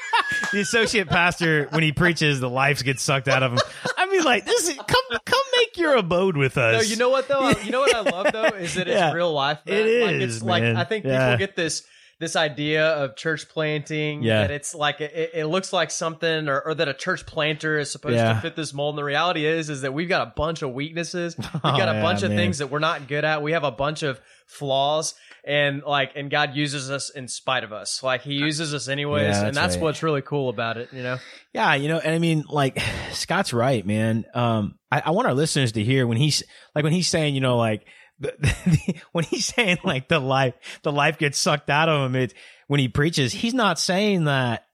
B: The associate pastor, when he preaches, the life gets sucked out of him. I mean, like this. Is, come come make your abode with us.
A: No, you know what though? You know what I love though is that it's
B: Yeah.
A: real life.
B: It
A: man. like,
B: is,
A: It's like
B: man.
A: I think
B: Yeah.
A: people get this this idea of church planting
B: Yeah.
A: that it's like it, it looks like something or, or that a church planter is supposed
B: Yeah.
A: to fit this mold and the reality is is that we've got a bunch of weaknesses we've
B: Oh, <laughs>
A: got a oh,
B: yeah,
A: bunch of
B: man.
A: things that we're not good at we have a bunch of flaws and like and god uses us in spite of us like he uses us anyways
B: Yeah,
A: and
B: that's
A: that's
B: right.
A: what's really cool about it you know
B: Yeah, you know, and I mean, like Scott's right, man. Um, I, I want our listeners to hear when he's like when he's saying, you know, like the, <laughs> the, when he's saying like the life, the life gets sucked out of him. It when he preaches, he's not saying that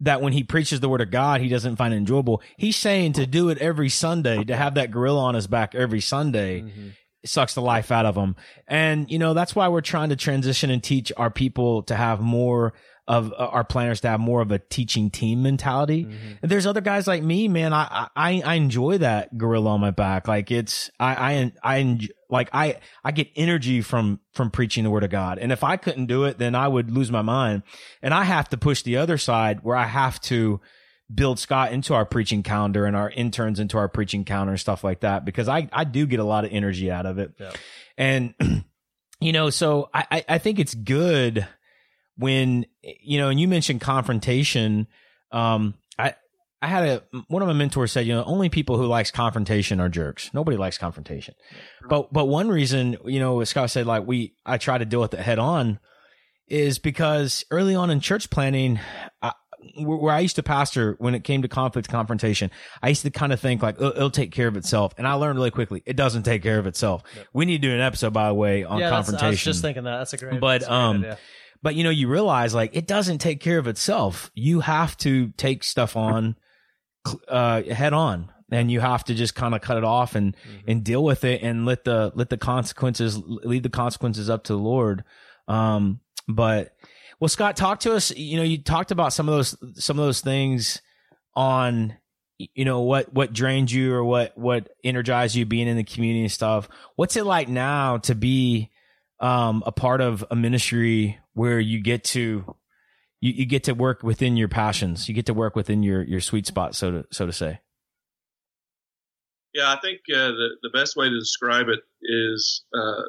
B: that when he preaches the word of God, he doesn't find it enjoyable. He's saying to do it every Sunday, to have that gorilla on his back every Sunday sucks the life out of them. And, you know, that's why we're trying to transition and teach our people to have more of uh, our planters to have more of a teaching team mentality. And there's other guys like me, man. I, I, I enjoy that gorilla on my back. Like it's, I, I, I, like I, I get energy from, from preaching the word of God. And if I couldn't do it, then I would lose my mind. And I have to push the other side where I have to, build Scott into our preaching calendar and our interns into our preaching calendar and stuff like that because I, I do get a lot of energy out of it.
A: Yeah.
B: And, <clears throat> you know, so I, I- I think it's good when, you know, and you mentioned confrontation. Um, I, I had a one of my mentors said, you know, only people who likes confrontation are jerks. Nobody likes confrontation. But but one reason, you know, Scott said like we I try to deal with it head on is because early on in church planting, I, where I used to pastor, when it came to conflict confrontation, I used to kind of think like it'll, it'll, take care of itself, and I learned really quickly it doesn't take care of itself. Yep. We need to do an episode, by the way, on
A: yeah,
B: confrontation. I was
A: just thinking that that's a great,
B: but
A: a great
B: um,
A: idea.
B: but you know, you realize like it doesn't take care of itself. You have to take stuff on uh, head on and you have to just kind of cut it off and mm-hmm. and deal with it and let the let the consequences leave the consequences up to the Lord. Um, but well, Scott, talk to us. You know, you talked about some of those some of those things on you know what what drained you or what what energized you being in the community and stuff. What's it like now to be um, a part of a ministry where you get to you, you get to work within your passions. You get to work within your your sweet spot, so to so to say.
C: Yeah, I think uh, the the best way to describe it is uh,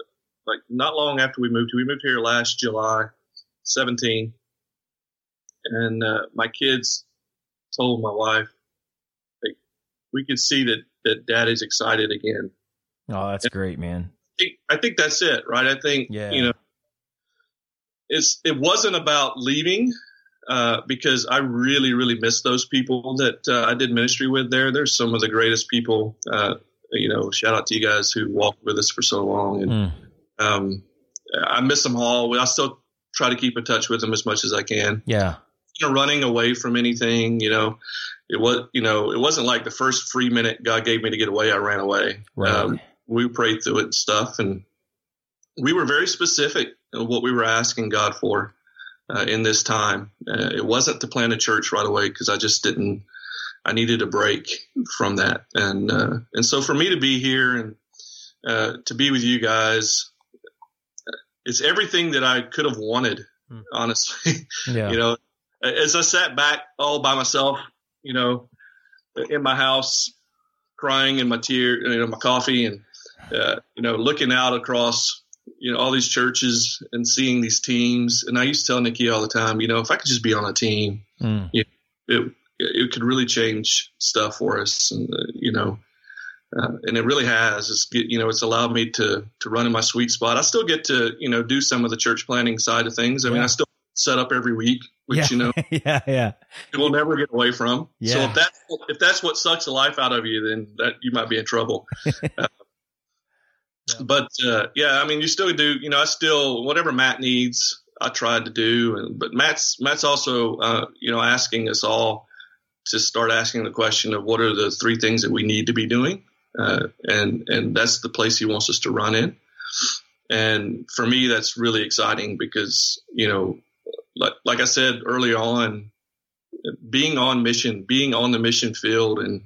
C: like not long after we moved. We moved here last July, seventeen, and uh, my kids told my wife, like, we could see that that Daddy's excited again.
B: Oh, that's and great, man.
C: I think, I think that's it, right? I think yeah. you know it's it wasn't about leaving uh, because I really really miss those people that uh, I did ministry with there. They're some of the greatest people. Uh, you know, shout out to you guys who walked with us for so long, and mm. um, I miss them all. I still try to keep in touch with them as much as I can.
B: Yeah,
C: you know, running away from anything. You know, it was you know it wasn't like the first free minute God gave me to get away. I ran away.
B: Right. Um,
C: we prayed through it and stuff, and we were very specific what we were asking God for uh, in this time. Uh, it wasn't to plant a church right away because I just didn't. I needed a break from that, and uh, and so for me to be here and uh, to be with you guys, it's everything that I could have wanted. Hmm. Honestly, <laughs>
B: yeah.
C: you know, as I sat back all by myself, you know, in my house, crying in my tear, you know, my coffee, and uh, you know, looking out across you know all these churches and seeing these teams. And I used to tell Nikki all the time, you know, if I could just be on a team, mm. you know, it it could really change stuff for us, and uh, you know. Uh, and it really has. It's you know, it's allowed me to to run in my sweet spot. I still get to you know do some of the church planting side of things. I yeah. mean, I still set up every week, which
B: yeah.
C: you know, <laughs>
B: yeah, yeah,
C: we'll never get away from.
B: Yeah.
C: So if that if that's what sucks the life out of you, then that you might be in trouble. <laughs> uh, but uh, yeah, I mean, you still do. You know, I still whatever Matt needs, I tried to do. And but Matt's Matt's also uh, you know asking us all to start asking the question of what are the three things that we need to be doing, uh, and and that's the place he wants us to run in. And for me, that's really exciting because you know, like like I said early on, being on mission, being on the mission field, and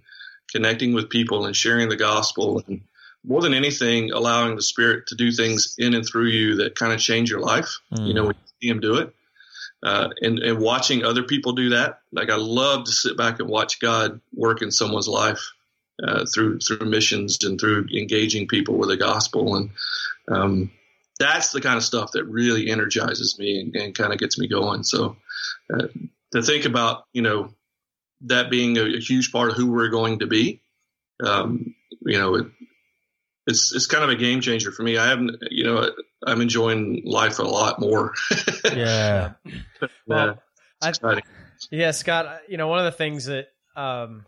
C: connecting with people and sharing the gospel and more than anything, allowing the Spirit to do things in and through you that kind of change your life. Mm. You know, when you see Him do it, uh, and and watching other people do that. Like I love to sit back and watch God work in someone's life uh, through through missions and through engaging people with the gospel, and um, that's the kind of stuff that really energizes me and, and kind of gets me going. So uh, to think about, you know, that being a, a, huge part of who we're going to be. Um, you know, it, it's it's kind of a game changer for me. I haven't, you know, I'm enjoying life a lot more. <laughs>
B: yeah.
A: well, I, yeah, Scott. You know, one of the things that um,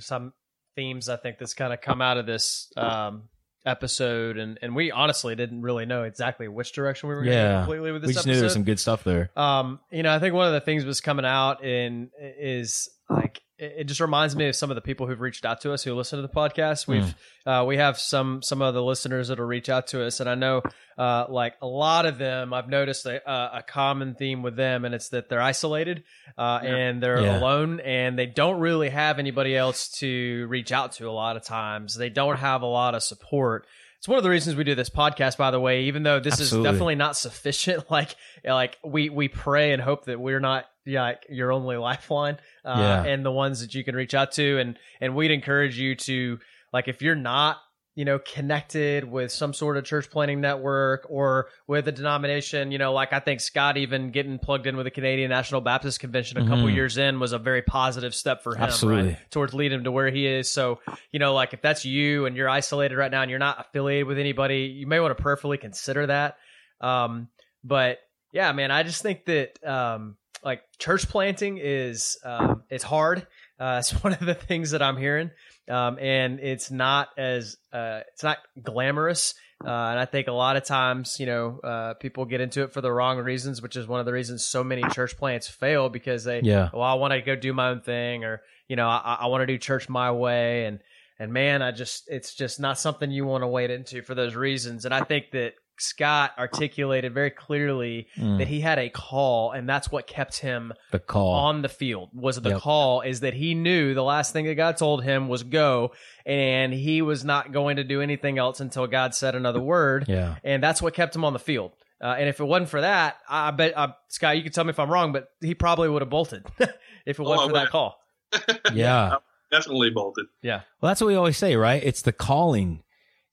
A: some themes I think that's kind of come out of this um, episode, and and we honestly didn't really know exactly which direction we were
B: yeah.
A: going completely with this.
B: We just
A: episode.
B: knew there was some good stuff there.
A: Um, you know, I think one of the things was coming out in is like it just reminds me of some of the people who've reached out to us who listen to the podcast. We've mm. uh, we have some some of the listeners that'll reach out to us, and I know uh, like a lot of them. I've noticed a, a, common theme with them, and it's that they're isolated uh, yeah. and they're yeah. alone, and they don't really have anybody else to reach out to. A lot of times, they don't have a lot of support. It's one of the reasons we do this podcast, by the way. Even though this Absolutely. is definitely not sufficient, <laughs> like like we we pray and hope that we're not like your only <laughs> lifeline uh, yeah. and the ones that you can reach out to and and we'd encourage you to like if you're not you know, connected with some sort of church planting network or with a denomination, you know, like I think Scott even getting plugged in with the Canadian National Baptist Convention a couple
B: Mhm.
A: years in was a very positive step for him,
B: Absolutely.
A: right? Towards leading him to where he is. So, you know, like if that's you and you're isolated right now and you're not affiliated with anybody, you may want to prayerfully consider that. Um, but yeah, man, I just think that um, like church planting is um, it's hard. Uh, <laughs> it's one of the things that I'm hearing, um, and it's not as uh, it's not glamorous. Uh, and I think a lot of times, you know, uh, people get into it for the wrong reasons, which is one of the reasons so many church plants fail because they,
B: Yeah.
A: well, I want to go do my own thing, or you know, I, I want to do church my way, and and man, I just it's just not something you want to wade into for those reasons. And I think that Scott articulated very clearly
B: Mm.
A: that he had a call, and that's what kept him
B: the call.
A: on the field was the
B: Yep.
A: call is that he knew the last thing that God told him was go and he was not going to do anything else until God said another word
B: yeah.
A: and that's what kept him on the field uh, and if it wasn't for that I bet uh, Scott you can tell me if I'm wrong but he probably would have bolted <laughs> if it wasn't
C: Oh,
A: for that call <laughs>
B: Yeah.
C: Definitely bolted.
A: yeah
B: Well, that's what we always say, right? It's the calling.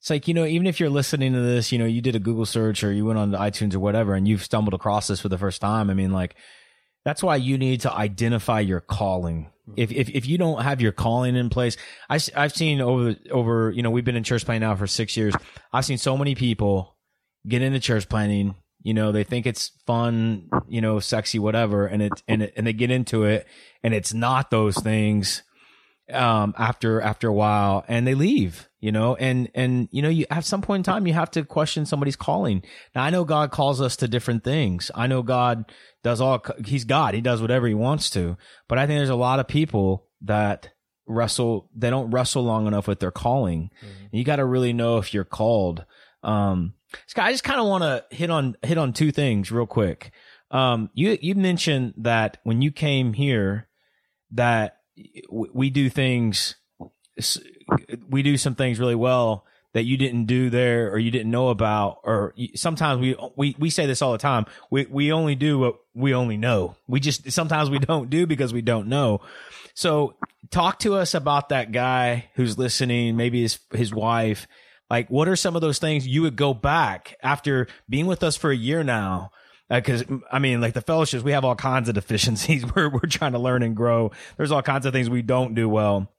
B: It's like, you know, even if you're listening to this, you know, you did a Google search or you went on to iTunes or whatever and you've stumbled across this for the first time. I mean, like, that's why you need to identify your calling. Mm-hmm. If, if, if you don't have your calling in place, I, I've seen over, over, you know, we've been in church planting now for six years. I've seen so many people get into church planting. You know, they think it's fun, you know, sexy, whatever. And it, and it, and they get into it and it's not those things um after after a while and they leave you know? And and you know you at some point in time you have to question somebody's calling. Now i know god calls us to different things. I know god does all he's god. He does whatever he wants to. But i think there's a lot of people that wrestle they don't wrestle long enough with their calling. You got to really know if you're called. Um Scott, i just kind of want to hit on hit on two things real quick. Um you you mentioned that when you came here that we do things we do some things really well that you didn't do there or you didn't know about or sometimes we we we say this all the time. We we only do what we only know. We just sometimes we don't do because we don't know. So talk to us about that guy who's listening maybe his his wife. Like what are some of those things you would go back after being with us for a year now because I mean, like the fellowships, we have all kinds of deficiencies. <laughs> We're we're trying to learn and grow. There's all kinds of things we don't do well.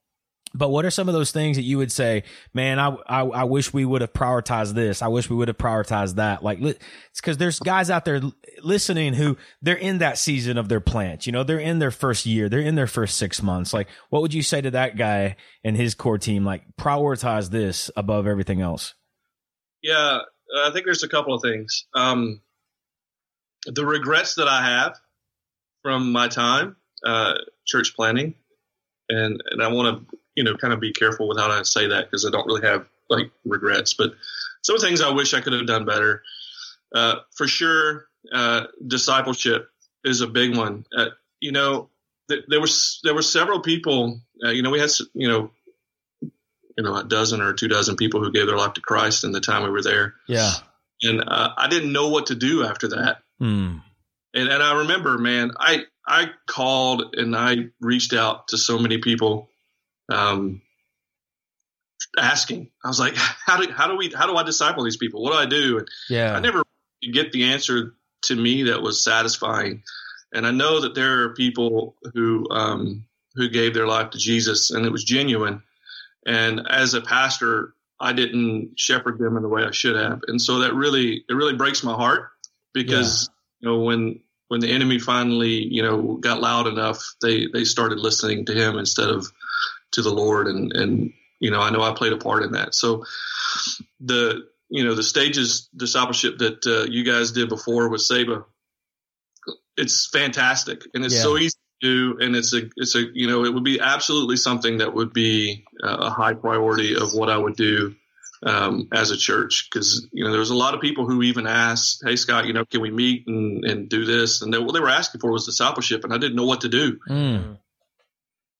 B: But what are some of those things that you would say, man? I I, I wish we would have prioritized this. I wish we would have prioritized that. Like li- it's because there's guys out there listening who they're in that season of their plant. You know, they're in their first year. They're in their first six months. Like, what would you say to that guy and his core team? Like, prioritize this above everything else.
C: Yeah, I think there's a couple of things. Um, the regrets that I have from my time uh, church planting, and and I want to you know kind of be careful with how I say that because I don't really have like regrets, but some things I wish I could have done better. Uh, for sure, uh, discipleship is a big one. Uh, you know, th- there was there were several people. Uh, you know, we had you know you know a dozen or two dozen people who gave their life to Christ in the time we were there,
B: Yeah.
C: and uh, I didn't know what to do after that.
B: Hmm.
C: And and I remember, man, I I called and I reached out to so many people, um, asking. I was like, <laughs> how do how do we how do I disciple these people? What do I do? And
B: Yeah.
C: I never get the answer to me that was satisfying. And I know that there are people who um, who gave their life to Jesus, and it was genuine. And as a pastor, I didn't shepherd them in the way I should have, and so that really it really breaks my heart because you know when when the enemy finally you know got loud enough, they they started listening to him instead of to the Lord, and and you know I know I played a part in that. So the you know the stages discipleship that uh, you guys did before with Saba, it's fantastic and it's
B: Yeah.
C: so easy to do, and it's a it's a you know it would be absolutely something that would be a high priority of what I would do um, as a church because you know there was a lot of people who even asked, "Hey Scott, you know, can we meet and, and do this?" And they, what they were asking for was discipleship, and I didn't know what to do.
B: Hmm.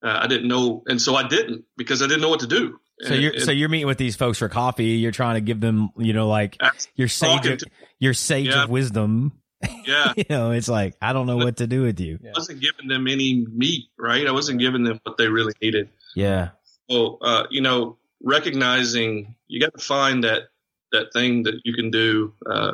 C: Uh, I didn't know, and so I didn't because I didn't know what to do.
B: So
C: And-
B: you're
C: and-
B: so you're meeting with these folks for coffee. You're trying to give them, you know, like your sage, of,
C: to-
B: your sage
C: Yeah.
B: of wisdom.
C: yeah. <laughs>
B: You know, it's like I don't know what to do with you.
C: I wasn't giving them any meat, right? I wasn't giving them what they really needed.
B: Yeah,
C: So, uh, you know, recognizing you got to find that that thing that you can do uh,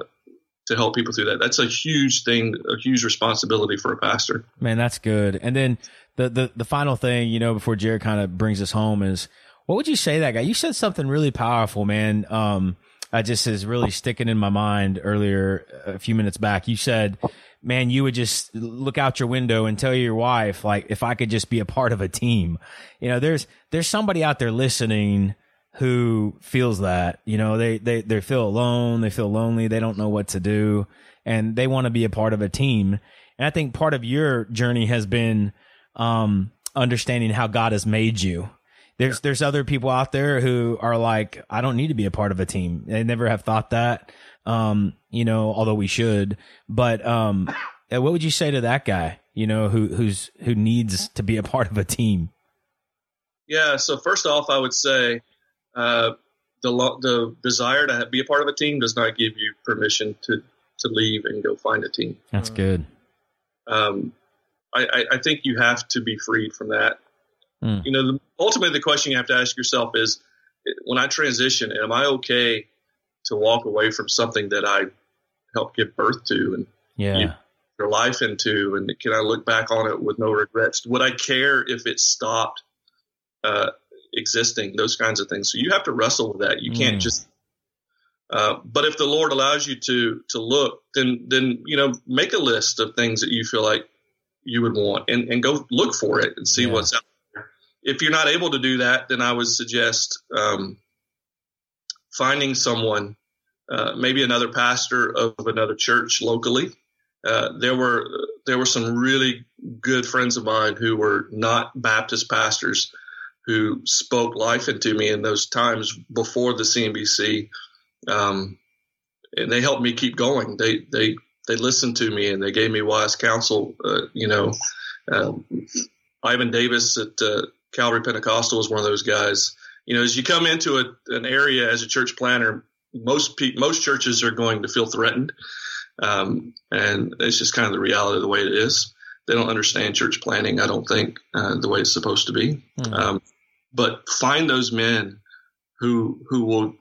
C: to help people through that. That's a huge thing, a huge responsibility for a pastor.
B: Man, that's good. And then the the the final thing, you know, before Jared kind of brings us home is, what would you say that guy? You said something really powerful, man. Um, I just is really sticking in my mind earlier a few minutes back. You said, man, you would just look out your window and tell your wife, like, if I could just be a part of a team. You know, there's there's somebody out there listening who feels that. You know, they they they feel alone, they feel lonely, they don't know what to do, and they want to be a part of a team. And I think part of your journey has been um, understanding how God has made you. There's there's other people out there who are like, I don't need to be a part of a team. They never have thought that. Um, you know, although we should. But um, what would you say to that guy? You know, who who's who needs to be a part of a team?
C: Yeah. So first off, I would say uh, the the desire to be a part of a team does not give you permission to to leave and go find a team.
B: That's good.
C: Um, I, I, think you have to be freed from that. Mm. You know, the, ultimately, the question you have to ask yourself is: When I transition, am I okay to walk away from something that I helped give birth to and
B: yeah.
C: your life into? And can I look back on it with no regrets? Would I care if it stopped uh, existing? Those kinds of things. So you have to wrestle with that. You can't mm. just. Uh, but if the Lord allows you to to look, then then you know make a list of things that you feel like you would want and, and go look for it and see yeah. what's out there. If you're not able to do that, then I would suggest um, finding someone, uh, maybe another pastor of another church locally. Uh, there were there were some really good friends of mine who were not Baptist pastors who spoke life into me in those times before the CNBC, um, and they helped me keep going. They they they listened to me and they gave me wise counsel. Uh, you know, um, Ivan Davis at uh, Calvary Pentecostal was one of those guys. You know, as you come into a, an area as a church planter, most pe- most churches are going to feel threatened, um, and it's just kind of the reality of the way it is. They don't understand church planting. I don't think, uh, the way it's supposed to be. Mm-hmm. Um, but find those men who who will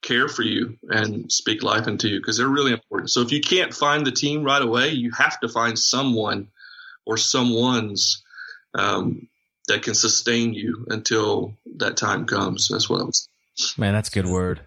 C: care for you and speak life into you because they're really important. So if you can't find the team right away, you have to find someone or someone's um, that can sustain you until that time comes. That's what I was.
B: Man, that's a good word.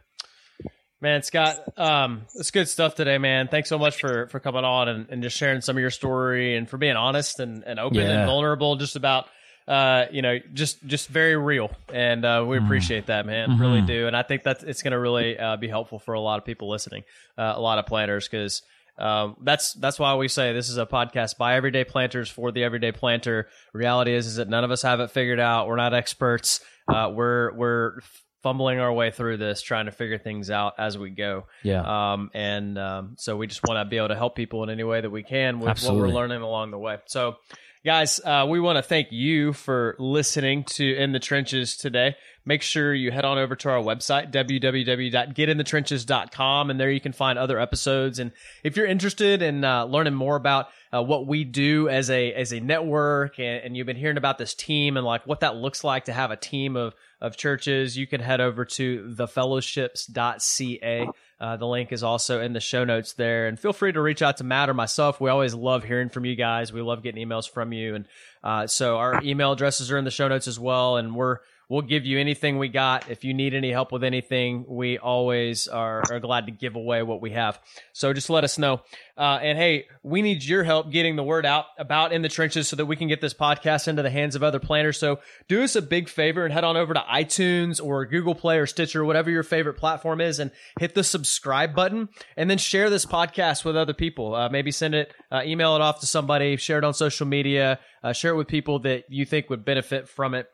A: Man, Scott, um, it's good stuff today, man. Thanks so much for for coming on and, and just sharing some of your story and for being honest and, and open yeah. and vulnerable just about uh, you know, just just very real, and uh, we mm. appreciate that, man. Mm-hmm. Really do, and I think that it's going to really uh, be helpful for a lot of people listening, uh, a lot of planters, because um, that's that's why we say this is a podcast by everyday planters for the everyday planter. Reality is is that none of us have it figured out. We're not experts. Uh, we're we're fumbling our way through this, trying to figure things out as we go.
B: Yeah.
A: Um, and um, so we just want to be able to help people in any way that we can with Absolutely. what we're learning along the way. So Guys, uh, we want to thank you for listening to In the Trenches today. Make sure you head on over to our website, www.getinthetrenches.com, and there you can find other episodes. And if you're interested in uh, learning more about uh, what we do as a as a network, and, and you've been hearing about this team and like what that looks like to have a team of of churches, you can head over to thefellowships.ca. Uh, the link is also in the show notes there. And feel free to reach out to Matt or myself. We always love hearing from you guys. We love getting emails from you. And uh, so our email addresses are in the show notes as well. And we're We'll give you anything we got. If you need any help with anything, we always are, are glad to give away what we have. So just let us know. Uh, and hey, we need your help getting the word out about in the trenches so that we can get this podcast into the hands of other planters. So do us a big favor and head on over to iTunes or Google Play or Stitcher, whatever your favorite platform is, and hit the subscribe button. And then share this podcast with other people. Uh, maybe send it, uh, email it off to somebody, share it on social media, uh, share it with people that you think would benefit from it.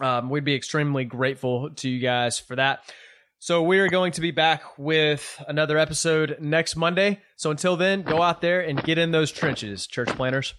A: Um, we'd be extremely grateful to you guys for that. So we are going to be back with another episode next Monday. So until then, go out there and get in those trenches, church planters.